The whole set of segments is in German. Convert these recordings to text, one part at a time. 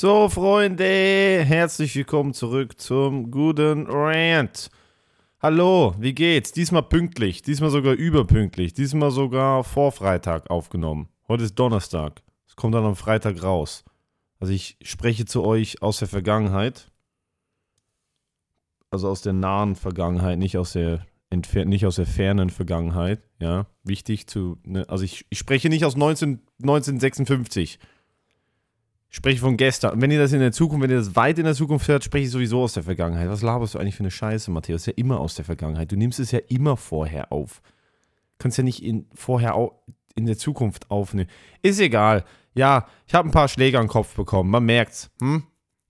So, Freunde, herzlich willkommen zurück zum guten Rant. Hallo, wie geht's? Diesmal pünktlich, diesmal sogar überpünktlich, diesmal sogar vor Freitag aufgenommen. Heute ist Donnerstag. Es kommt dann am Freitag raus. Also ich spreche zu euch aus der Vergangenheit. Also aus der nahen Vergangenheit, nicht aus der entfer nicht aus der fernen Vergangenheit. Ja, wichtig zu. Ne? Also ich, ich spreche nicht aus 19, 1956. Spreche von gestern. Und wenn ihr das in der Zukunft, wenn ihr das weit in der Zukunft hört, spreche ich sowieso aus der Vergangenheit. Was laberst du eigentlich für eine Scheiße, Matthäus? Ja immer aus der Vergangenheit. Du nimmst es ja immer vorher auf. Du kannst ja nicht in, vorher in der Zukunft aufnehmen. Ist egal. Ja, ich habe ein paar Schläge am Kopf bekommen. Man merkt's. Hm?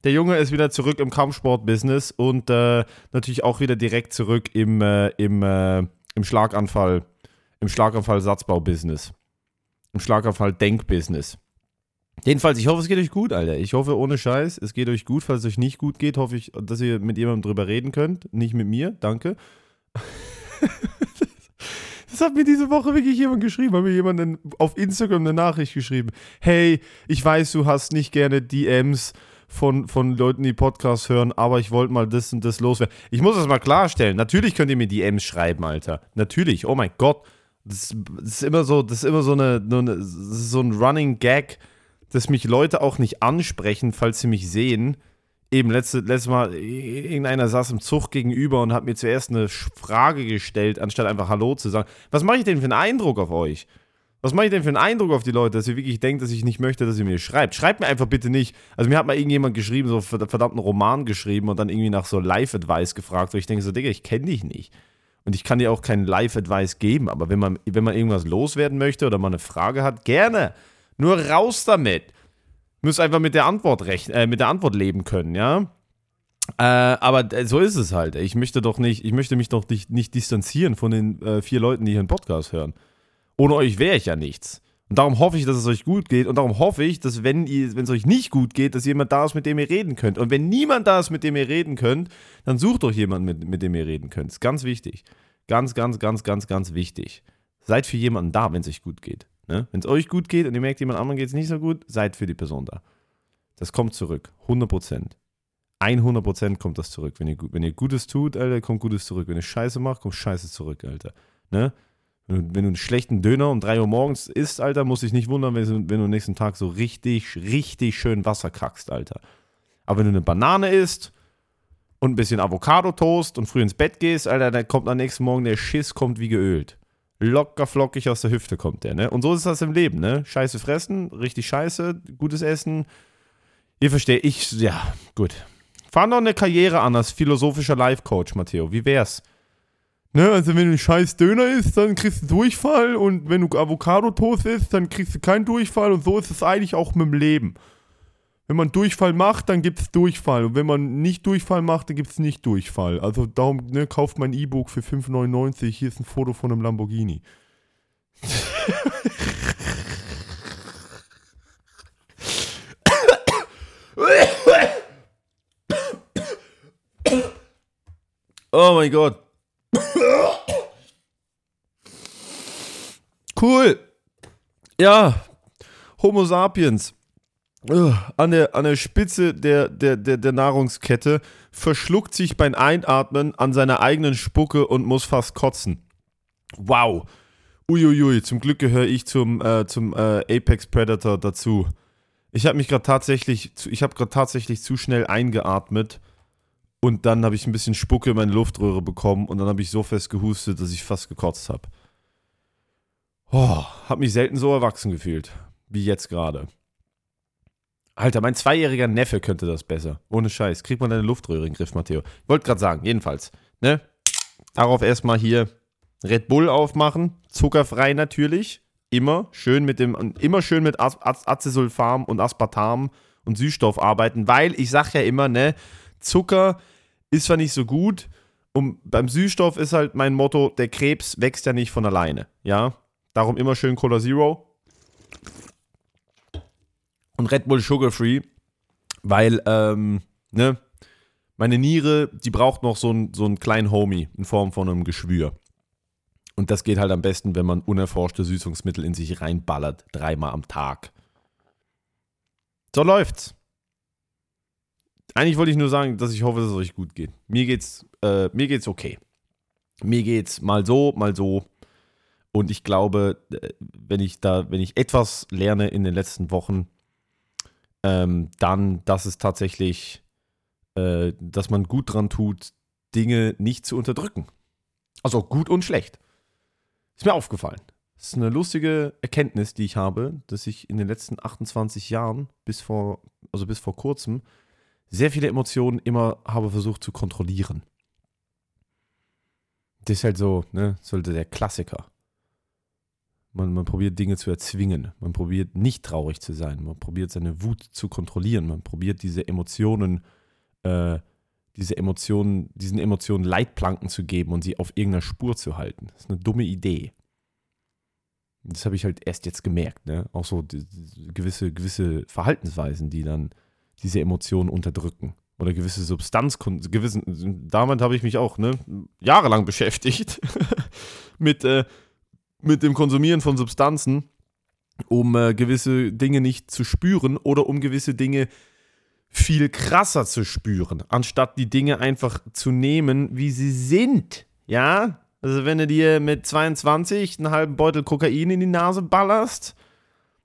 Der Junge ist wieder zurück im Kampfsport-Business und äh, natürlich auch wieder direkt zurück im, äh, im, äh, im Schlaganfall, im Schlaganfall-Satzbau-Business. Im Schlaganfall-Denk-Business. Jedenfalls, ich hoffe, es geht euch gut, Alter. Ich hoffe, ohne Scheiß, es geht euch gut. Falls es euch nicht gut geht, hoffe ich, dass ihr mit jemandem drüber reden könnt. Nicht mit mir, danke. das hat mir diese Woche wirklich jemand geschrieben. Hat mir jemand auf Instagram eine Nachricht geschrieben. Hey, ich weiß, du hast nicht gerne DMs von, von Leuten, die Podcasts hören, aber ich wollte mal das und das loswerden. Ich muss das mal klarstellen. Natürlich könnt ihr mir DMs schreiben, Alter. Natürlich. Oh mein Gott. Das, das ist immer so, das ist immer so eine, eine so ein Running Gag dass mich Leute auch nicht ansprechen, falls sie mich sehen. Eben letzte, letztes Mal, irgendeiner saß im Zug gegenüber und hat mir zuerst eine Frage gestellt, anstatt einfach Hallo zu sagen. Was mache ich denn für einen Eindruck auf euch? Was mache ich denn für einen Eindruck auf die Leute, dass ihr wirklich denkt, dass ich nicht möchte, dass ihr mir schreibt? Schreibt mir einfach bitte nicht. Also mir hat mal irgendjemand geschrieben, so verdammten Roman geschrieben und dann irgendwie nach so Live-Advice gefragt, wo ich denke so, Digga, ich kenne dich nicht. Und ich kann dir auch keinen Live-Advice geben, aber wenn man, wenn man irgendwas loswerden möchte oder mal eine Frage hat, gerne. Nur raus damit. Müsst einfach mit der Antwort rechnen, äh, mit der Antwort leben können, ja. Äh, aber so ist es halt. Ich möchte doch nicht, ich möchte mich doch nicht, nicht distanzieren von den äh, vier Leuten, die hier einen Podcast hören. Ohne euch wäre ich ja nichts. Und darum hoffe ich, dass es euch gut geht. Und darum hoffe ich, dass wenn es euch nicht gut geht, dass jemand da ist, mit dem ihr reden könnt. Und wenn niemand da ist, mit dem ihr reden könnt, dann sucht doch jemanden, mit, mit dem ihr reden könnt. Ist ganz wichtig. Ganz, ganz, ganz, ganz, ganz wichtig. Seid für jemanden da, wenn es euch gut geht. Ne? Wenn es euch gut geht und ihr merkt, jemand anderen geht es nicht so gut, seid für die Person da. Das kommt zurück. 100 Prozent. 100 Prozent kommt das zurück. Wenn ihr, wenn ihr Gutes tut, Alter, kommt Gutes zurück. Wenn ihr Scheiße macht, kommt Scheiße zurück, Alter. Ne? Wenn, du, wenn du einen schlechten Döner um 3 Uhr morgens isst, Alter, muss ich nicht wundern, wenn, wenn du am nächsten Tag so richtig, richtig schön Wasser kackst, Alter. Aber wenn du eine Banane isst und ein bisschen Avocado-Toast und früh ins Bett gehst, Alter, dann kommt am nächsten Morgen der Schiss kommt wie geölt locker flockig aus der Hüfte kommt der, ne? Und so ist das im Leben, ne? Scheiße fressen, richtig scheiße, gutes Essen. Ihr versteht, ich, ja, gut. Fahr doch eine Karriere an als philosophischer Life-Coach, Matteo. Wie wär's? Ne, also wenn du einen scheiß Döner isst, dann kriegst du Durchfall und wenn du Avocado-Toast isst, dann kriegst du keinen Durchfall und so ist es eigentlich auch mit dem Leben. Wenn man Durchfall macht, dann gibt es Durchfall. Und wenn man nicht Durchfall macht, dann gibt es nicht Durchfall. Also darum ne, kauft mein E-Book für 5,99. Hier ist ein Foto von einem Lamborghini. oh mein Gott. Cool. Ja. Homo sapiens an der, an der Spitze der, der, der, der Nahrungskette, verschluckt sich beim Einatmen an seiner eigenen Spucke und muss fast kotzen. Wow. Uiuiui, zum Glück gehöre ich zum, äh, zum äh, Apex Predator dazu. Ich habe mich gerade tatsächlich, ich habe gerade tatsächlich zu schnell eingeatmet und dann habe ich ein bisschen Spucke in meine Luftröhre bekommen und dann habe ich so fest gehustet, dass ich fast gekotzt habe. Oh, habe mich selten so erwachsen gefühlt, wie jetzt gerade. Alter, mein zweijähriger Neffe könnte das besser. Ohne Scheiß. Kriegt man deine Luftröhre in den Griff, Matteo. Wollte gerade sagen, jedenfalls. Ne? Darauf erstmal hier Red Bull aufmachen. Zuckerfrei natürlich. Immer schön mit dem, immer schön mit Acesulfam und Aspartam und Süßstoff arbeiten, weil ich sag ja immer, ne, Zucker ist zwar nicht so gut, und beim Süßstoff ist halt mein Motto, der Krebs wächst ja nicht von alleine, ja. Darum immer schön Cola Zero und Red Bull Sugar Free, weil, ähm, ne, meine Niere, die braucht noch so, ein, so einen kleinen Homie in Form von einem Geschwür. Und das geht halt am besten, wenn man unerforschte Süßungsmittel in sich reinballert, dreimal am Tag. So läuft's. eigentlich wollte ich nur sagen, dass ich hoffe, dass es euch gut geht. Mir geht's, äh, mir geht's okay. Mir geht's mal so, mal so. Und ich glaube, äh, wenn ich da, wenn ich etwas lerne in den letzten Wochen, ähm, dann, dass es tatsächlich, äh, dass man gut dran tut, Dinge nicht zu unterdrücken. Also gut und schlecht. Ist mir aufgefallen. Das ist eine lustige Erkenntnis, die ich habe, dass ich in den letzten 28 Jahren bis vor, also bis vor kurzem, sehr viele Emotionen immer habe versucht zu kontrollieren. Das ist halt so, ne, sollte der Klassiker. Man, man probiert Dinge zu erzwingen. Man probiert nicht traurig zu sein. Man probiert seine Wut zu kontrollieren. Man probiert diese Emotionen, äh, diese Emotionen, diesen Emotionen Leitplanken zu geben und sie auf irgendeiner Spur zu halten. Das ist eine dumme Idee. Das habe ich halt erst jetzt gemerkt, ne? Auch so gewisse, gewisse Verhaltensweisen, die dann diese Emotionen unterdrücken. Oder gewisse Substanz, gewissen, damit habe ich mich auch ne, jahrelang beschäftigt. mit, äh, mit dem Konsumieren von Substanzen, um äh, gewisse Dinge nicht zu spüren oder um gewisse Dinge viel krasser zu spüren, anstatt die Dinge einfach zu nehmen, wie sie sind. Ja? Also wenn du dir mit 22 einen halben Beutel Kokain in die Nase ballerst,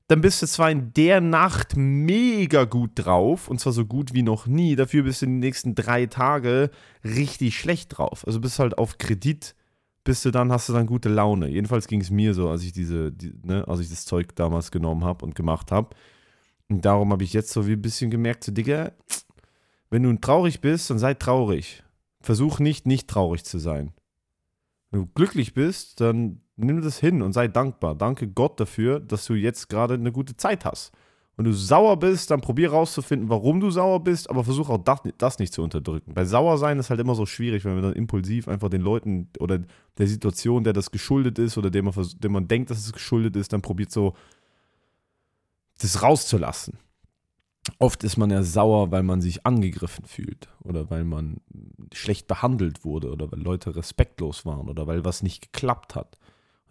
dann bist du zwar in der Nacht mega gut drauf, und zwar so gut wie noch nie, dafür bist du in den nächsten drei Tage richtig schlecht drauf. Also bist halt auf Kredit, bist du dann, hast du dann gute Laune. Jedenfalls ging es mir so, als ich diese, die, ne, als ich das Zeug damals genommen habe und gemacht habe. Und darum habe ich jetzt so wie ein bisschen gemerkt, so Digga, wenn du traurig bist, dann sei traurig. Versuch nicht, nicht traurig zu sein. Wenn du glücklich bist, dann nimm das hin und sei dankbar. Danke Gott dafür, dass du jetzt gerade eine gute Zeit hast. Wenn du sauer bist, dann probier rauszufinden, warum du sauer bist, aber versuch auch das, das nicht zu unterdrücken. Bei sauer sein ist halt immer so schwierig, wenn man dann impulsiv einfach den Leuten oder der Situation, der das geschuldet ist oder dem man, dem man denkt, dass es geschuldet ist, dann probiert so das rauszulassen. Oft ist man ja sauer, weil man sich angegriffen fühlt oder weil man schlecht behandelt wurde oder weil Leute respektlos waren oder weil was nicht geklappt hat.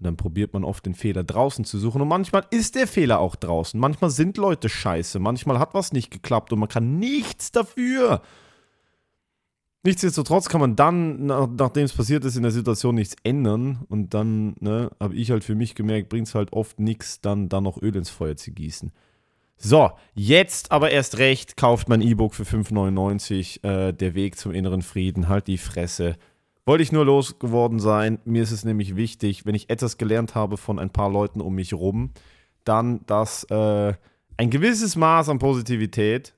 Und dann probiert man oft den Fehler draußen zu suchen. Und manchmal ist der Fehler auch draußen. Manchmal sind Leute scheiße. Manchmal hat was nicht geklappt und man kann nichts dafür. Nichtsdestotrotz kann man dann, nachdem es passiert ist, in der Situation nichts ändern. Und dann ne, habe ich halt für mich gemerkt, bringt es halt oft nichts, dann, dann noch Öl ins Feuer zu gießen. So, jetzt aber erst recht kauft mein E-Book für 5,99. Äh, der Weg zum inneren Frieden. Halt die Fresse. Wollte ich nur losgeworden sein. Mir ist es nämlich wichtig, wenn ich etwas gelernt habe von ein paar Leuten um mich rum, dann, dass äh, ein gewisses Maß an Positivität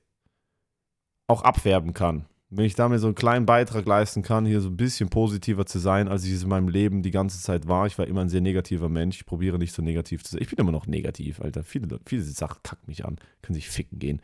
auch abfärben kann. Wenn ich damit so einen kleinen Beitrag leisten kann, hier so ein bisschen positiver zu sein, als ich es in meinem Leben die ganze Zeit war. Ich war immer ein sehr negativer Mensch. Ich probiere nicht so negativ zu sein. Ich bin immer noch negativ, Alter. Viele, viele Sachen kacken mich an. Können sich ficken gehen.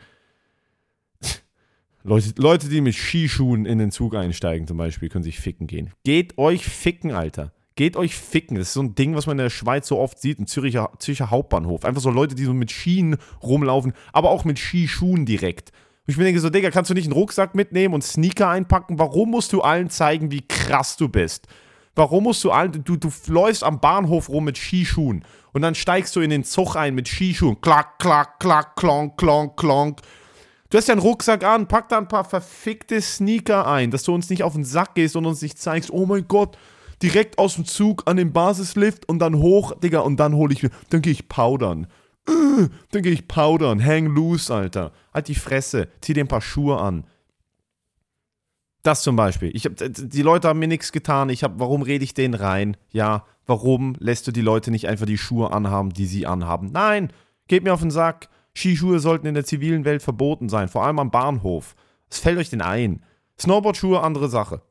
Leute, Leute, die mit Skischuhen in den Zug einsteigen zum Beispiel, können sich ficken gehen. Geht euch ficken, Alter. Geht euch ficken. Das ist so ein Ding, was man in der Schweiz so oft sieht, im Züricher, Zürcher Hauptbahnhof. Einfach so Leute, die so mit Skien rumlaufen, aber auch mit Skischuhen direkt. Und ich mir denke so, Digga, kannst du nicht einen Rucksack mitnehmen und Sneaker einpacken? Warum musst du allen zeigen, wie krass du bist? Warum musst du allen, du, du läufst am Bahnhof rum mit Skischuhen und dann steigst du in den Zug ein mit Skischuhen. Klack, klack, klack, klonk, klonk, klonk. Du hast ja einen Rucksack an, pack da ein paar verfickte Sneaker ein, dass du uns nicht auf den Sack gehst und uns nicht zeigst, oh mein Gott, direkt aus dem Zug an den Basislift und dann hoch, Digga, und dann hole ich mir, dann gehe ich powdern. Äh, dann gehe ich powdern, hang loose, Alter. Halt die Fresse, zieh dir ein paar Schuhe an. Das zum Beispiel. Ich hab, die Leute haben mir nichts getan. Ich hab, warum rede ich denen rein? Ja, warum lässt du die Leute nicht einfach die Schuhe anhaben, die sie anhaben? Nein, geht mir auf den Sack. Skischuhe sollten in der zivilen Welt verboten sein, vor allem am Bahnhof. Es fällt euch denn ein. Snowboardschuhe, andere Sache.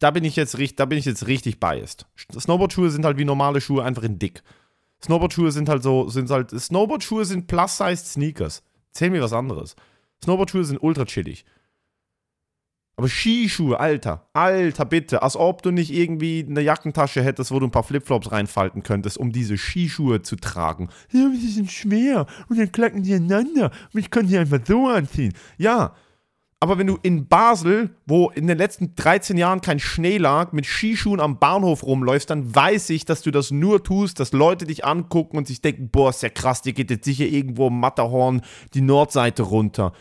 Da bin ich jetzt, da bin ich jetzt richtig biased. Snowboardschuhe sind halt wie normale Schuhe, einfach in dick. Snowboardschuhe sind halt so, sind halt, Snowboardschuhe sind plus-sized Sneakers. Zähl mir was anderes. Snowboardschuhe sind ultra chillig. Aber Skischuhe, Alter, Alter, bitte, als ob du nicht irgendwie eine Jackentasche hättest, wo du ein paar Flipflops reinfalten könntest, um diese Skischuhe zu tragen. Ja, die sind schwer und dann klacken die ineinander und ich kann die einfach so anziehen. Ja, aber wenn du in Basel, wo in den letzten 13 Jahren kein Schnee lag, mit Skischuhen am Bahnhof rumläufst, dann weiß ich, dass du das nur tust, dass Leute dich angucken und sich denken, boah, ist ja krass, die geht jetzt sicher irgendwo im Matterhorn die Nordseite runter.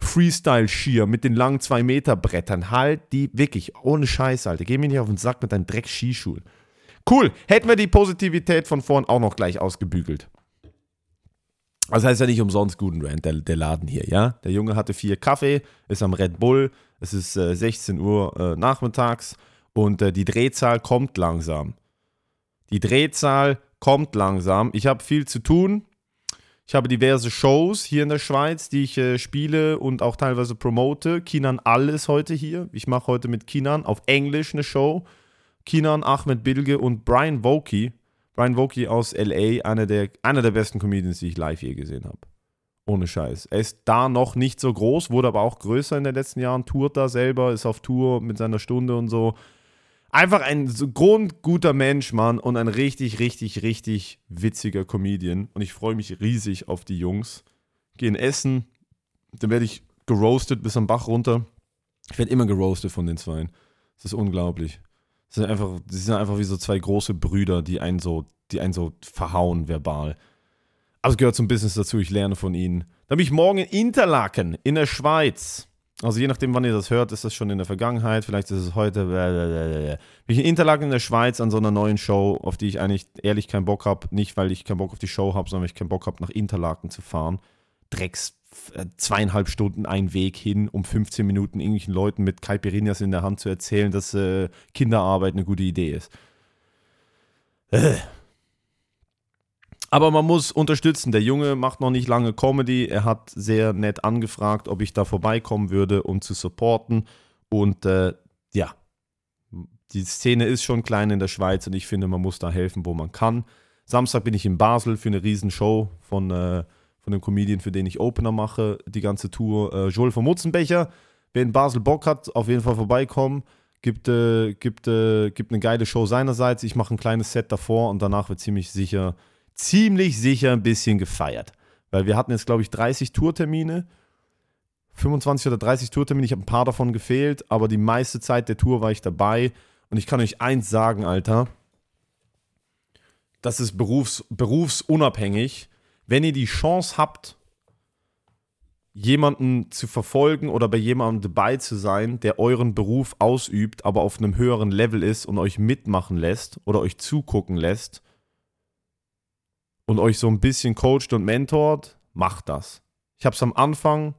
Freestyle-Skier mit den langen 2-Meter-Brettern. Halt die wirklich, ohne Scheiß, Alter. Geh mir nicht auf den Sack mit deinen Dreck-Skischuhen. Cool, hätten wir die Positivität von vorn auch noch gleich ausgebügelt. Das heißt ja nicht umsonst guten Rand, der, der, Laden hier, ja? Der Junge hatte vier Kaffee, ist am Red Bull, es ist äh, 16 Uhr äh, nachmittags und äh, die Drehzahl kommt langsam. Die Drehzahl kommt langsam. Ich habe viel zu tun. Ich habe diverse Shows hier in der Schweiz, die ich äh, spiele und auch teilweise promote. Kinan Alles heute hier. Ich mache heute mit Kinan auf Englisch eine Show. Kinan, Ahmed Bilge und Brian Vokey. Brian Vokey aus LA, einer der, einer der besten Comedians, die ich live je gesehen habe. Ohne Scheiß. Er ist da noch nicht so groß, wurde aber auch größer in den letzten Jahren, tourt da selber, ist auf Tour mit seiner Stunde und so. Einfach ein so grundguter Mensch, Mann, und ein richtig, richtig, richtig witziger Comedian. Und ich freue mich riesig auf die Jungs. Gehen essen, dann werde ich geroastet bis am Bach runter. Ich werde immer geroastet von den Zweien. Das ist unglaublich. Das sind einfach, das sind einfach wie so zwei große Brüder, die einen so, die einen so verhauen verbal. Aber es gehört zum Business dazu, ich lerne von ihnen. Dann bin ich morgen in Interlaken in der Schweiz. Also je nachdem, wann ihr das hört, ist das schon in der Vergangenheit, vielleicht ist es heute. Blablabla. Bin ich in Interlaken in der Schweiz an so einer neuen Show, auf die ich eigentlich ehrlich keinen Bock habe. Nicht, weil ich keinen Bock auf die Show habe, sondern weil ich keinen Bock habe, nach Interlaken zu fahren. Drecks äh, zweieinhalb Stunden ein Weg hin, um 15 Minuten irgendwelchen Leuten mit Caipirinhas in der Hand zu erzählen, dass äh, Kinderarbeit eine gute Idee ist. Äh. Aber man muss unterstützen. Der Junge macht noch nicht lange Comedy. Er hat sehr nett angefragt, ob ich da vorbeikommen würde, um zu supporten. Und äh, ja, die Szene ist schon klein in der Schweiz und ich finde, man muss da helfen, wo man kann. Samstag bin ich in Basel für eine Riesenshow von, äh, von einem Comedian, für den ich Opener mache, die ganze Tour. Äh, Joel von Mutzenbecher. Wer in Basel Bock hat, auf jeden Fall vorbeikommen. Gibt, äh, gibt, äh, gibt eine geile Show seinerseits. Ich mache ein kleines Set davor und danach wird ziemlich sicher ziemlich sicher ein bisschen gefeiert. Weil wir hatten jetzt, glaube ich, 30 Tourtermine. 25 oder 30 Tourtermine. Ich habe ein paar davon gefehlt, aber die meiste Zeit der Tour war ich dabei. Und ich kann euch eins sagen, Alter. Das ist berufs, berufsunabhängig. Wenn ihr die Chance habt, jemanden zu verfolgen oder bei jemandem dabei zu sein, der euren Beruf ausübt, aber auf einem höheren Level ist und euch mitmachen lässt oder euch zugucken lässt, und euch so ein bisschen coacht und mentort, macht das. Ich habe es am Anfang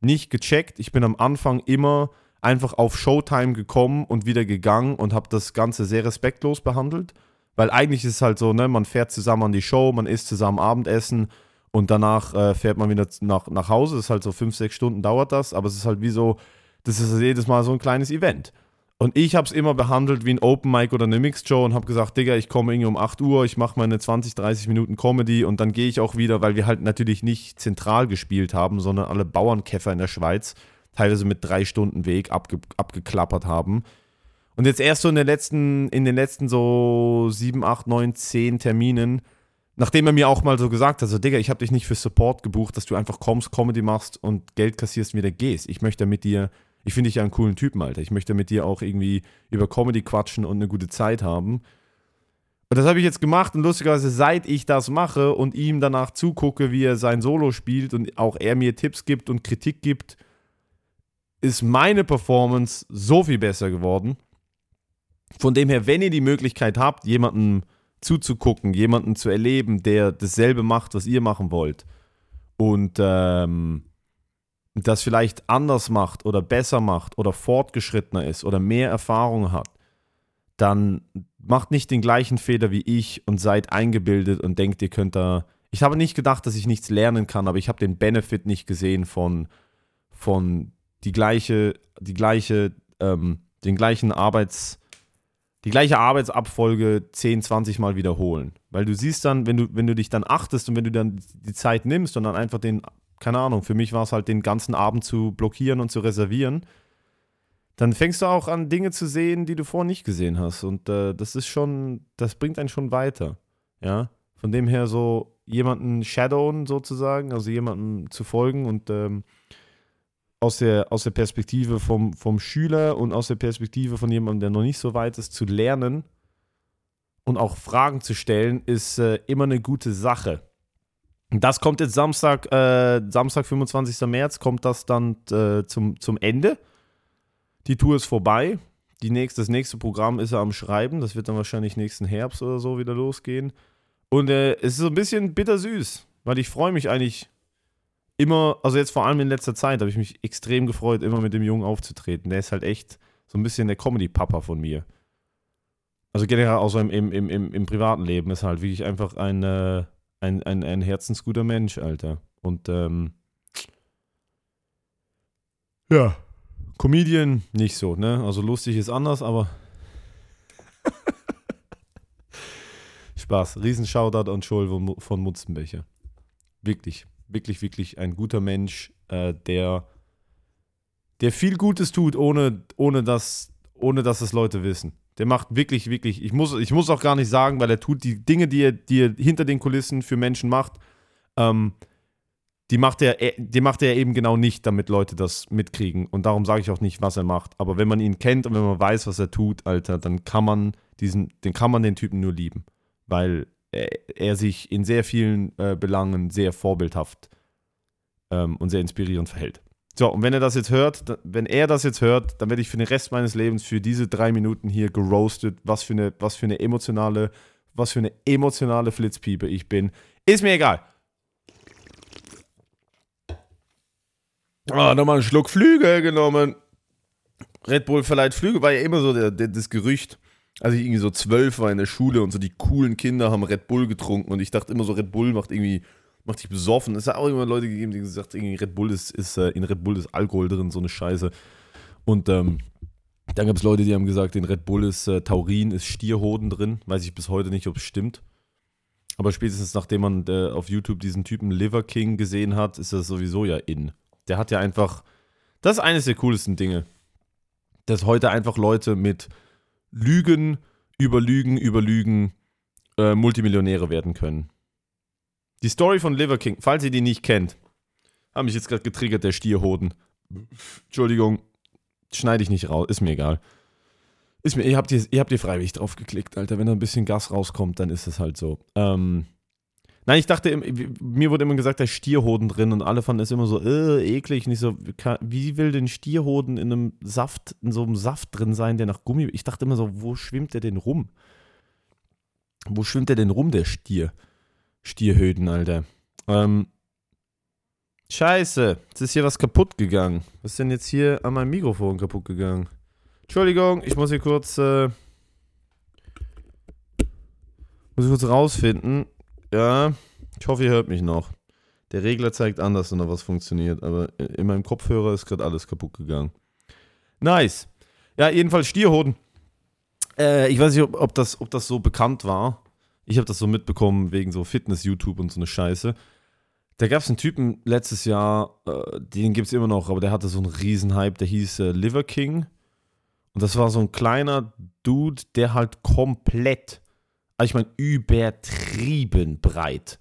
nicht gecheckt. Ich bin am Anfang immer einfach auf Showtime gekommen und wieder gegangen und habe das Ganze sehr respektlos behandelt. Weil eigentlich ist es halt so, ne, man fährt zusammen an die Show, man isst zusammen Abendessen und danach äh, fährt man wieder nach, nach Hause. Das ist halt so fünf, sechs Stunden dauert das, aber es ist halt wie so, das ist jedes Mal so ein kleines Event. Und ich habe es immer behandelt wie ein Open Mic oder eine Mixed Show und habe gesagt, Digga, ich komme irgendwie um 8 Uhr, ich mache meine 20, 30 Minuten Comedy und dann gehe ich auch wieder, weil wir halt natürlich nicht zentral gespielt haben, sondern alle Bauernkäfer in der Schweiz teilweise mit drei Stunden Weg abge abgeklappert haben. Und jetzt erst so in den letzten, in den letzten so 7, 8, 9, 10 Terminen, nachdem er mir auch mal so gesagt hat, so Digga, ich habe dich nicht für Support gebucht, dass du einfach kommst, Comedy machst und Geld kassierst und wieder gehst. Ich möchte mit dir ich finde dich ja einen coolen Typen, Alter. Ich möchte mit dir auch irgendwie über Comedy quatschen und eine gute Zeit haben. Und das habe ich jetzt gemacht und lustigerweise, seit ich das mache und ihm danach zugucke, wie er sein Solo spielt und auch er mir Tipps gibt und Kritik gibt, ist meine Performance so viel besser geworden. Von dem her, wenn ihr die Möglichkeit habt, jemanden zuzugucken, jemanden zu erleben, der dasselbe macht, was ihr machen wollt und ähm, das vielleicht anders macht oder besser macht oder fortgeschrittener ist oder mehr Erfahrung hat, dann macht nicht den gleichen Fehler wie ich und seid eingebildet und denkt, ihr könnt da. Ich habe nicht gedacht, dass ich nichts lernen kann, aber ich habe den Benefit nicht gesehen von, von die gleiche, die gleiche, ähm, den gleichen Arbeits, die gleiche Arbeitsabfolge 10, 20 Mal wiederholen. Weil du siehst dann, wenn du, wenn du dich dann achtest und wenn du dann die Zeit nimmst und dann einfach den keine Ahnung, für mich war es halt den ganzen Abend zu blockieren und zu reservieren. Dann fängst du auch an, Dinge zu sehen, die du vorher nicht gesehen hast. Und äh, das ist schon, das bringt einen schon weiter. Ja. Von dem her so jemanden shadowen sozusagen, also jemanden zu folgen und ähm, aus, der, aus der Perspektive vom, vom Schüler und aus der Perspektive von jemandem, der noch nicht so weit ist, zu lernen und auch Fragen zu stellen, ist äh, immer eine gute Sache. Das kommt jetzt Samstag, äh, Samstag, 25. März, kommt das dann äh, zum, zum Ende. Die Tour ist vorbei. Die nächste, das nächste Programm ist er am Schreiben. Das wird dann wahrscheinlich nächsten Herbst oder so wieder losgehen. Und äh, es ist so ein bisschen bittersüß, weil ich freue mich eigentlich immer, also jetzt vor allem in letzter Zeit, habe ich mich extrem gefreut, immer mit dem Jungen aufzutreten. Der ist halt echt so ein bisschen der Comedy-Papa von mir. Also generell auch so im, im, im, im, privaten Leben ist halt wirklich einfach ein, äh, ein, ein, ein herzensguter Mensch, Alter. Und ähm, ja, Comedian nicht so, ne? Also lustig ist anders, aber Spaß. Riesen Shoutout an Joel von Mutzenbecher. Wirklich, wirklich, wirklich ein guter Mensch, äh, der, der viel Gutes tut, ohne, ohne, dass, ohne dass es Leute wissen. Der macht wirklich, wirklich, ich muss, ich muss auch gar nicht sagen, weil er tut die Dinge, die er, die er hinter den Kulissen für Menschen macht, ähm, die macht, er, die macht er eben genau nicht, damit Leute das mitkriegen. Und darum sage ich auch nicht, was er macht. Aber wenn man ihn kennt und wenn man weiß, was er tut, Alter, dann kann man diesen, den kann man den Typen nur lieben. Weil er, er sich in sehr vielen äh, Belangen sehr vorbildhaft ähm, und sehr inspirierend verhält. So, und wenn er das jetzt hört, wenn er das jetzt hört, dann werde ich für den Rest meines Lebens für diese drei Minuten hier geroastet, was für eine, was für eine emotionale, was für eine emotionale Flitzpiepe ich bin. Ist mir egal. Ah, nochmal einen Schluck Flügel genommen. Red Bull verleiht Flügel, war ja immer so der, der, das Gerücht. Als ich irgendwie so zwölf war in der Schule und so die coolen Kinder haben Red Bull getrunken und ich dachte immer so, Red Bull macht irgendwie macht dich besoffen. Es hat auch immer Leute gegeben, die gesagt haben, Red Bull ist, ist äh, in Red Bull ist Alkohol drin, so eine Scheiße. Und ähm, dann gab es Leute, die haben gesagt, in Red Bull ist äh, Taurin, ist Stierhoden drin. Weiß ich bis heute nicht, ob es stimmt. Aber spätestens nachdem man äh, auf YouTube diesen Typen Liver King gesehen hat, ist das sowieso ja in. Der hat ja einfach, das ist eines der coolsten Dinge, dass heute einfach Leute mit Lügen, Überlügen, Überlügen äh, Multimillionäre werden können. Die Story von Liver King, falls ihr die nicht kennt, habe mich jetzt gerade getriggert, der Stierhoden. Entschuldigung, schneide ich nicht raus, ist mir egal. Ist mir, ihr habt hier, ihr habt hier freiwillig drauf geklickt, Alter. Wenn da ein bisschen Gas rauskommt, dann ist es halt so. Ähm, nein, ich dachte, mir wurde immer gesagt, ist Stierhoden drin und alle fanden es immer so, äh, eklig. Nicht so, wie will denn Stierhoden in einem Saft, in so einem Saft drin sein, der nach Gummi. Ich dachte immer so, wo schwimmt der denn rum? Wo schwimmt der denn rum, der Stier? Stierhöden, Alter. Ähm, Scheiße, jetzt ist hier was kaputt gegangen. Was ist denn jetzt hier an meinem Mikrofon kaputt gegangen? Entschuldigung, ich muss hier kurz, äh, muss ich kurz rausfinden. Ja, ich hoffe, ihr hört mich noch. Der Regler zeigt an, dass da noch was funktioniert, aber in meinem Kopfhörer ist gerade alles kaputt gegangen. Nice. Ja, jedenfalls Stierhoden. Äh, ich weiß nicht, ob, ob, das, ob das so bekannt war. Ich habe das so mitbekommen wegen so Fitness-YouTube und so eine Scheiße. Da gab es einen Typen letztes Jahr, äh, den gibt es immer noch, aber der hatte so einen Riesenhype, der hieß äh, Liver King. Und das war so ein kleiner Dude, der halt komplett, also ich meine, übertrieben breit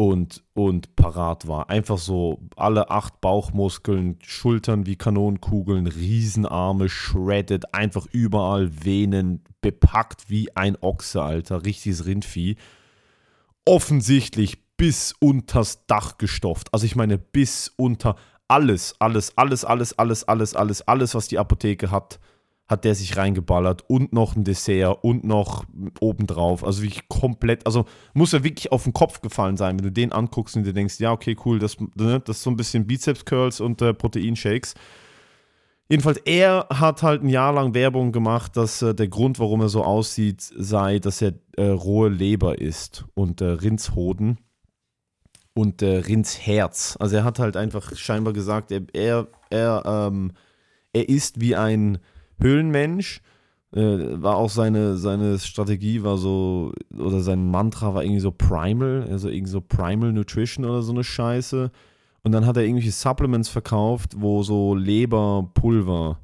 und, und parat war. Einfach so alle acht Bauchmuskeln, Schultern wie Kanonenkugeln, Riesenarme, shredded, einfach überall Venen, bepackt wie ein Ochse, Alter. Richtiges Rindvieh. Offensichtlich bis unters Dach gestopft. Also ich meine, bis unter alles, alles, alles, alles, alles, alles, alles, alles, was die Apotheke hat hat der sich reingeballert und noch ein Dessert und noch obendrauf. Also wirklich komplett, also muss er wirklich auf den Kopf gefallen sein, wenn du den anguckst und dir denkst, ja, okay, cool, das, ne, das ist so ein bisschen Bizeps-Curls und äh, Proteinshakes. Jedenfalls, er hat halt ein Jahr lang Werbung gemacht, dass äh, der Grund, warum er so aussieht, sei, dass er äh, rohe Leber isst und äh, Rindshoden und äh, Rindsherz. Also er hat halt einfach scheinbar gesagt, er, er, er, ähm, er ist wie ein Höhlenmensch. Äh, war auch seine, seine Strategie, war so, oder sein Mantra war irgendwie so Primal, also irgendwie so Primal Nutrition oder so eine Scheiße. Und dann hat er irgendwelche Supplements verkauft, wo so Leberpulver,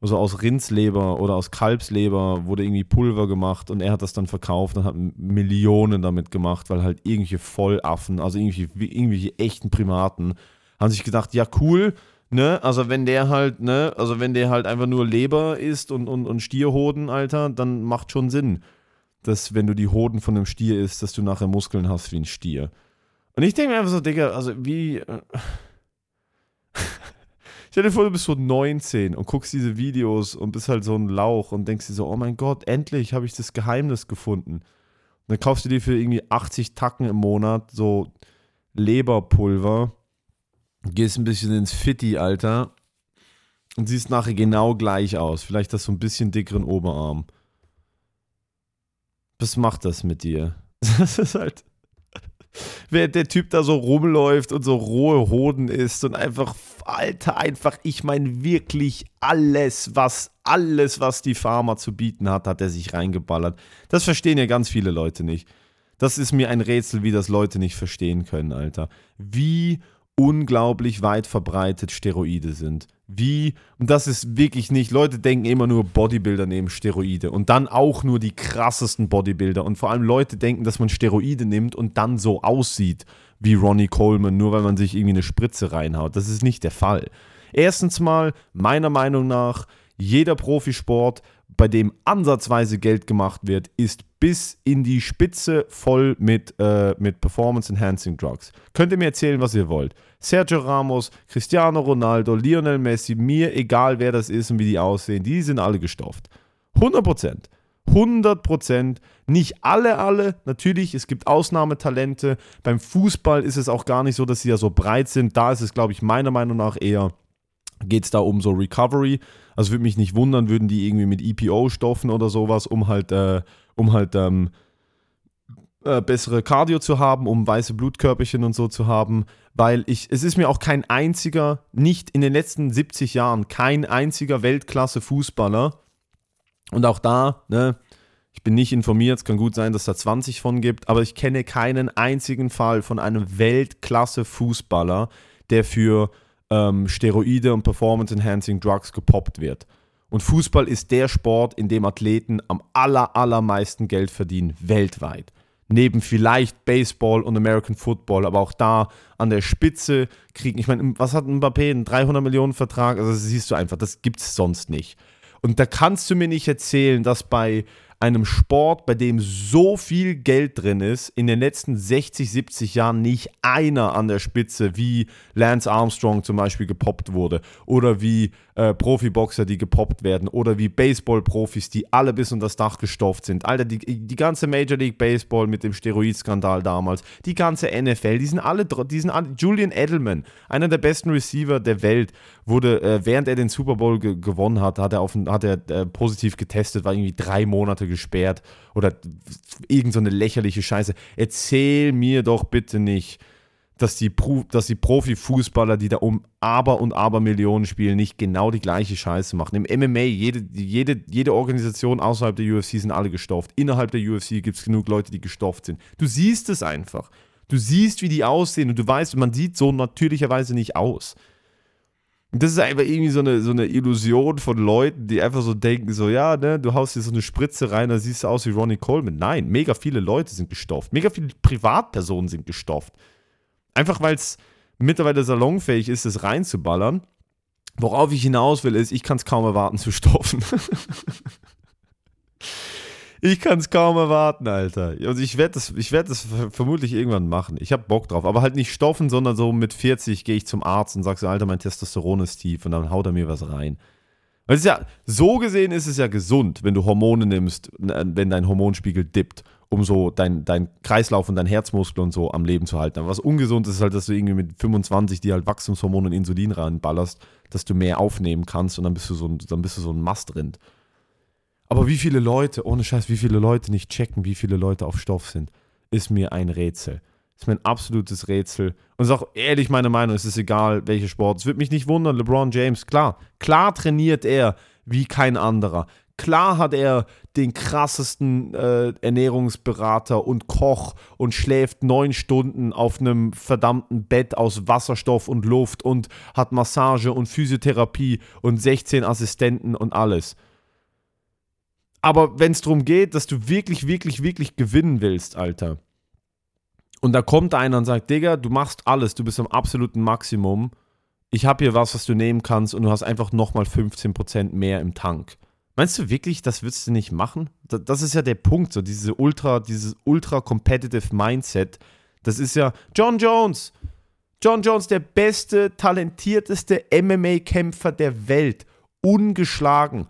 also aus Rindsleber oder aus Kalbsleber wurde irgendwie Pulver gemacht und er hat das dann verkauft und hat Millionen damit gemacht, weil halt irgendwelche Vollaffen, also irgendwelche, irgendwelche echten Primaten, haben sich gedacht, ja cool, Ne, also wenn der halt, ne, also wenn der halt einfach nur Leber isst und, und, und Stierhoden, Alter, dann macht schon Sinn, dass wenn du die Hoden von einem Stier isst, dass du nachher Muskeln hast wie ein Stier. Und ich denke mir einfach so, Digga, also wie. Äh, Stell dir vor, du bist so 19 und guckst diese Videos und bist halt so ein Lauch und denkst dir so, oh mein Gott, endlich habe ich das Geheimnis gefunden. Und dann kaufst du dir für irgendwie 80 Tacken im Monat so Leberpulver, gehst ein bisschen ins Fitti, Alter, und siehst nachher genau gleich aus. Vielleicht hast du ein bisschen dickeren Oberarm. Was macht das mit dir? Das ist halt während der Typ da so rumläuft und so rohe Hoden isst und einfach, Alter, einfach, ich meine wirklich alles, was, alles, was die Pharma zu bieten hat, hat er sich reingeballert. Das verstehen ja ganz viele Leute nicht. Das ist mir ein Rätsel, wie das Leute nicht verstehen können, Alter. Wie unglaublich weit verbreitet Steroide sind. Wie, und das ist wirklich nicht, Leute denken immer nur Bodybuilder nehmen Steroide und dann auch nur die krassesten Bodybuilder und vor allem Leute denken, dass man Steroide nimmt und dann so aussieht wie Ronnie Coleman, nur weil man sich irgendwie eine Spritze reinhaut. Das ist nicht der Fall. Erstens mal, meiner Meinung nach, jeder Profisport, bei dem ansatzweise Geld gemacht wird, ist bis in die Spitze voll mit, äh, mit Performance-Enhancing Drugs. Könnt ihr mir erzählen, was ihr wollt. Sergio Ramos, Cristiano Ronaldo, Lionel Messi, mir egal wer das ist und wie die aussehen, die sind alle gestofft. 100 Prozent. 100 Prozent. Nicht alle, alle. Natürlich, es gibt Ausnahmetalente. Beim Fußball ist es auch gar nicht so, dass sie ja so breit sind. Da ist es, glaube ich, meiner Meinung nach eher geht es da um so Recovery. Also würde mich nicht wundern, würden die irgendwie mit EPO-Stoffen oder sowas, um halt, äh, um halt ähm, äh, bessere Cardio zu haben, um weiße Blutkörperchen und so zu haben. Weil ich, es ist mir auch kein einziger, nicht in den letzten 70 Jahren, kein einziger Weltklasse-Fußballer. Und auch da, ne, ich bin nicht informiert, es kann gut sein, dass da 20 von gibt, aber ich kenne keinen einzigen Fall von einem Weltklasse-Fußballer, der für ähm, Steroide und Performance-Enhancing Drugs gepoppt wird. Und Fußball ist der Sport, in dem Athleten am aller, allermeisten Geld verdienen, weltweit. Neben vielleicht Baseball und American Football, aber auch da an der Spitze kriegen. Ich meine, was hat ein Mbappé? Einen 300 Millionen Vertrag? Also, das siehst du einfach, das gibt es sonst nicht. Und da kannst du mir nicht erzählen, dass bei einem Sport, bei dem so viel Geld drin ist, in den letzten 60, 70 Jahren nicht einer an der Spitze wie Lance Armstrong zum Beispiel gepoppt wurde oder wie äh, Profiboxer, die gepoppt werden oder wie Baseball-Profis, die alle bis unter das Dach gestofft sind. Alter, die, die ganze Major League Baseball mit dem Steroidskandal damals, die ganze NFL, die sind alle, die sind alle, Julian Edelman, einer der besten Receiver der Welt, wurde, äh, während er den Super Bowl ge gewonnen hat, hat er, auf, hat er äh, positiv getestet, war irgendwie drei Monate gesperrt oder irgend so lächerliche Scheiße. Erzähl mir doch bitte nicht, dass die, dass die Profifußballer, die da um aber und aber Millionen spielen, nicht genau die gleiche Scheiße machen. Im MMA, jede, jede, jede Organisation außerhalb der UFC sind alle gestofft. Innerhalb der UFC gibt es genug Leute, die gestofft sind. Du siehst es einfach. Du siehst, wie die aussehen und du weißt, man sieht so natürlicherweise nicht aus. Das ist einfach irgendwie so eine, so eine Illusion von Leuten, die einfach so denken, so, ja, ne, du haust hier so eine Spritze rein, dann siehst du aus wie Ronnie Coleman. Nein, mega viele Leute sind gestofft. Mega viele Privatpersonen sind gestofft. Einfach weil es mittlerweile salonfähig ist, es reinzuballern. Worauf ich hinaus will, ist, ich kann es kaum erwarten zu stoffen. ich kann es kaum erwarten, Alter. Also ich werde das, werd das vermutlich irgendwann machen. Ich habe Bock drauf. Aber halt nicht stoffen, sondern so mit 40 gehe ich zum Arzt und sage so, Alter, mein Testosteron ist tief und dann haut er mir was rein. Weil es ja, so gesehen ist es ja gesund, wenn du Hormone nimmst, wenn dein Hormonspiegel dippt um so dein, dein Kreislauf und dein Herzmuskel und so am Leben zu halten. Aber was ungesund ist, ist halt, dass du irgendwie mit 25 die halt Wachstumshormone und Insulin reinballerst, dass du mehr aufnehmen kannst und dann bist du so ein, dann bist du so ein Mastrind. Aber wie viele Leute, ohne Scheiß, wie viele Leute nicht checken, wie viele Leute auf Stoff sind, ist mir ein Rätsel. Ist mir ein absolutes Rätsel. Und ist auch ehrlich meine Meinung, es ist egal, welcher Sport. Es würde mich nicht wundern, LeBron James, klar, klar trainiert er wie kein anderer. Klar hat er den krassesten äh, Ernährungsberater und Koch und schläft neun Stunden auf einem verdammten Bett aus Wasserstoff und Luft und hat Massage und Physiotherapie und 16 Assistenten und alles. Aber wenn es darum geht, dass du wirklich, wirklich, wirklich gewinnen willst, Alter, und da kommt einer und sagt, Digga, du machst alles, du bist am absoluten Maximum, ich habe hier was, was du nehmen kannst und du hast einfach nochmal 15% mehr im Tank Meinst du wirklich, das würdest du nicht machen? Das ist ja der Punkt, so diese ultra, dieses ultra competitive Mindset, Das ist ja John Jones. John Jones, der beste, talentierteste MMA-Kämpfer der Welt. Ungeschlagen.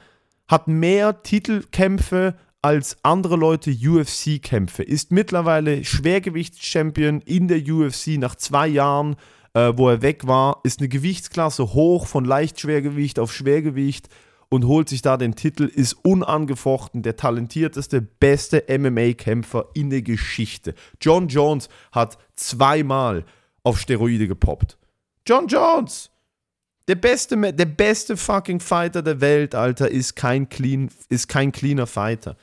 Hat mehr Titelkämpfe als andere Leute UFC-Kämpfe. Ist mittlerweile Schwergewichtschampion in der UFC nach zwei Jahren, äh, wo er weg war. Ist eine Gewichtsklasse hoch von Leichtschwergewicht auf Schwergewicht und holt sich da den Titel, ist unangefochten der talentierteste, beste MMA-Kämpfer in der Geschichte. John Jones hat zweimal auf Steroide gepoppt. John Jones! Der beste, der beste fucking Fighter der Welt, Alter, ist kein, clean, ist kein cleaner Fighter.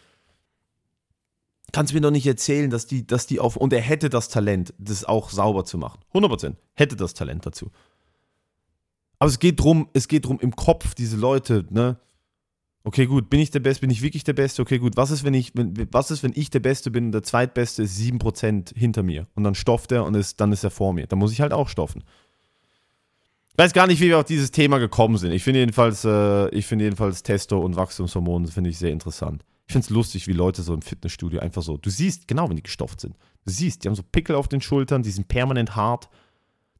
Kannst mir doch nicht erzählen, dass die, dass die auf. Und er hätte das Talent, das auch sauber zu machen. 100%. Hätte das Talent dazu. Aber es geht drum, es geht drum im Kopf, diese Leute, ne? Okay, gut, bin ich der Beste, bin ich wirklich der Beste? Okay, gut, was ist, wenn ich, wenn, was ist, wenn ich der Beste bin und der Zweitbeste ist 7% hinter mir und dann stofft er und ist, dann ist er vor mir. Dann muss ich halt auch stoffen. Ich weiß gar nicht, wie wir auf dieses Thema gekommen sind. Ich finde jedenfalls, äh, ich finde jedenfalls Testo und Wachstumshormone finde ich sehr interessant. Ich finde es lustig, wie Leute so im Fitnessstudio einfach so, du siehst genau, wenn die gestofft sind. Du siehst, die haben so Pickel auf den Schultern, die sind permanent hart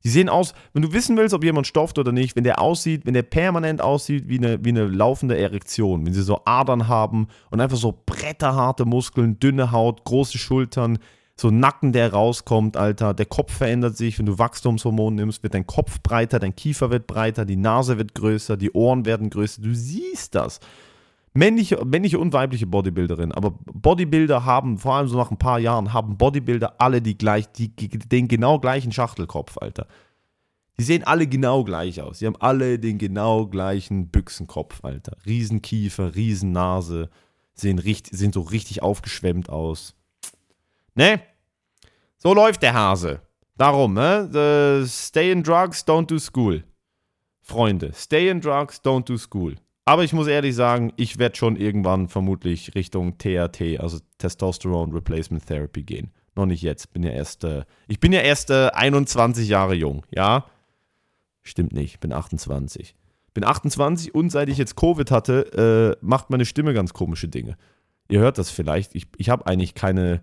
die sehen aus, wenn du wissen willst, ob jemand stofft oder nicht, wenn der aussieht, wenn der permanent aussieht wie eine, wie eine laufende Erektion, wenn sie so Adern haben und einfach so bretterharte Muskeln, dünne Haut, große Schultern, so Nacken, der rauskommt, Alter. Der Kopf verändert sich, wenn du Wachstumshormone nimmst, wird dein Kopf breiter, dein Kiefer wird breiter, die Nase wird größer, die Ohren werden größer. Du siehst das. Männliche, männliche und weibliche Bodybuilderin, aber Bodybuilder haben, vor allem so nach ein paar Jahren, haben Bodybuilder alle die gleich, die, den genau gleichen Schachtelkopf, Alter. Die sehen alle genau gleich aus. Die haben alle den genau gleichen Büchsenkopf, Alter. Riesenkiefer, Riesennase, sehen, richtig, sehen so richtig aufgeschwemmt aus. Ne? So läuft der Hase. Darum, ne? Stay in drugs, don't do school. Freunde, stay in drugs, don't do school. Aber ich muss ehrlich sagen, ich werde schon irgendwann vermutlich Richtung TRT, also Testosterone Replacement Therapy gehen. Noch nicht jetzt. Bin ja erst, äh, ich bin ja erst äh, 21 Jahre jung, ja? Stimmt nicht, ich bin 28. Bin 28 und seit ich jetzt Covid hatte, äh, macht meine Stimme ganz komische Dinge. Ihr hört das vielleicht. Ich, ich habe eigentlich keine.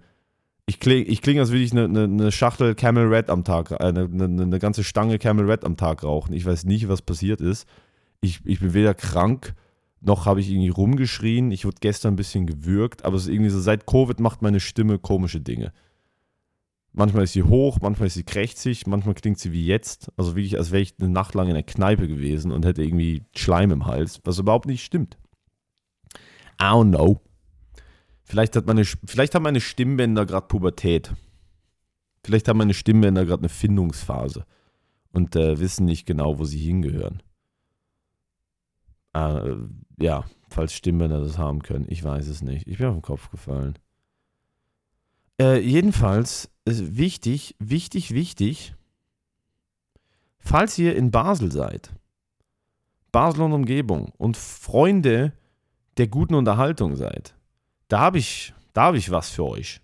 Ich klinge, ich kling, als würde ich eine, eine, eine, Schachtel Camel Red am Tag, äh, eine, eine, eine ganze Stange Camel Red am Tag rauchen. Ich weiß nicht, was passiert ist ich, ich bin weder krank, noch habe ich irgendwie rumgeschrien. Ich wurde gestern ein bisschen gewürgt, aber es ist irgendwie so, seit Covid macht meine Stimme komische Dinge. Manchmal ist sie hoch, manchmal ist sie krächzig, manchmal klingt sie wie jetzt. Also wirklich, als wäre ich eine Nacht lang in der Kneipe gewesen und hätte irgendwie Schleim im Hals, was überhaupt nicht stimmt. I don't know. Vielleicht hat meine, vielleicht haben meine Stimmbänder gerade Pubertät. Vielleicht haben meine Stimmbänder gerade eine Findungsphase und äh, wissen nicht genau, wo sie hingehören. Äh, ja, falls Stimmbänder das haben können. Ich weiß es nicht. Ich bin auf den Kopf gefallen. Äh, jedenfalls wichtig, wichtig, wichtig, falls ihr in Basel seid, Basel und Umgebung und Freunde der guten Unterhaltung seid, da habe ich, hab ich was für euch.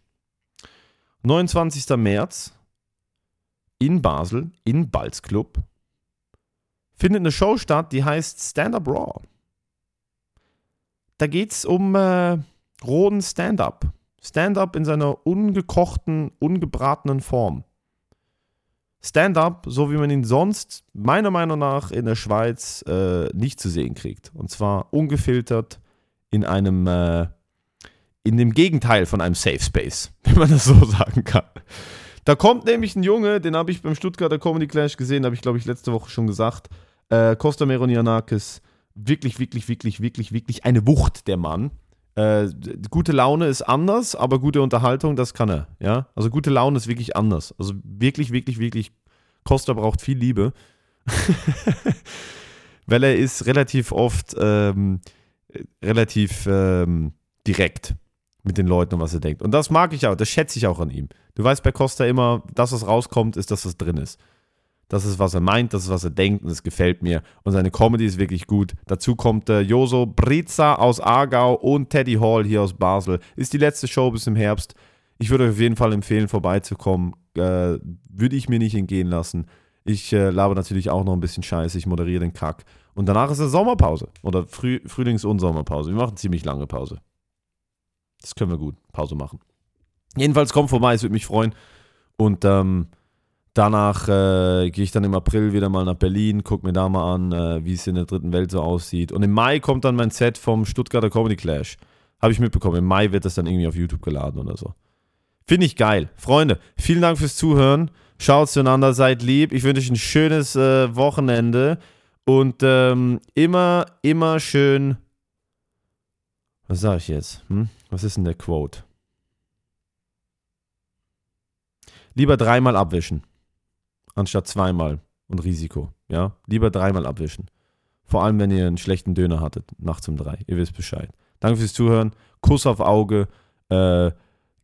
29. März in Basel, in Balz Club, findet eine Show statt, die heißt Stand Up Raw. Da geht es um äh, rohen Stand-Up. Stand-Up in seiner ungekochten, ungebratenen Form. Stand-up, so wie man ihn sonst meiner Meinung nach in der Schweiz äh, nicht zu sehen kriegt. Und zwar ungefiltert in einem, äh, in dem Gegenteil von einem Safe Space, wenn man das so sagen kann. Da kommt nämlich ein Junge, den habe ich beim Stuttgarter Comedy Clash gesehen, habe ich glaube ich letzte Woche schon gesagt. Äh, Costa Meronianakis, wirklich, wirklich, wirklich, wirklich, wirklich eine Wucht, der Mann. Äh, gute Laune ist anders, aber gute Unterhaltung, das kann er. Ja? Also gute Laune ist wirklich anders. Also wirklich, wirklich, wirklich, Costa braucht viel Liebe. Weil er ist relativ oft ähm, relativ ähm, direkt mit den Leuten und was er denkt. Und das mag ich auch, das schätze ich auch an ihm. Du weißt bei Costa immer, das, was rauskommt, ist das, was drin ist. Das ist, was er meint, das ist, was er denkt und es gefällt mir. Und seine Comedy ist wirklich gut. Dazu kommt äh, Joso Briza aus Aargau und Teddy Hall hier aus Basel. Ist die letzte Show bis im Herbst. Ich würde euch auf jeden Fall empfehlen, vorbeizukommen. Äh, würde ich mir nicht entgehen lassen. Ich äh, laber natürlich auch noch ein bisschen Scheiße. Ich moderiere den Kack. Und danach ist eine Sommerpause. Oder Früh Frühlings- und Sommerpause. Wir machen ziemlich lange Pause. Das können wir gut. Pause machen. Jedenfalls kommt vorbei, es würde mich freuen. Und ähm, danach äh, gehe ich dann im April wieder mal nach Berlin, gucke mir da mal an, äh, wie es in der dritten Welt so aussieht. Und im Mai kommt dann mein Set vom Stuttgarter Comedy Clash. Habe ich mitbekommen. Im Mai wird das dann irgendwie auf YouTube geladen oder so. Finde ich geil. Freunde, vielen Dank fürs Zuhören. Schaut zueinander, seid lieb. Ich wünsche euch ein schönes äh, Wochenende. Und ähm, immer, immer schön. Was sage ich jetzt? Hm? Was ist denn der Quote? Lieber dreimal abwischen, anstatt zweimal und Risiko. Ja, lieber dreimal abwischen. Vor allem, wenn ihr einen schlechten Döner hattet, nachts um drei. Ihr wisst Bescheid. Danke fürs Zuhören. Kuss auf Auge. Äh,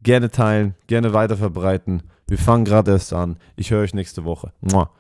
gerne teilen, gerne weiterverbreiten. Wir fangen gerade erst an. Ich höre euch nächste Woche. Mua.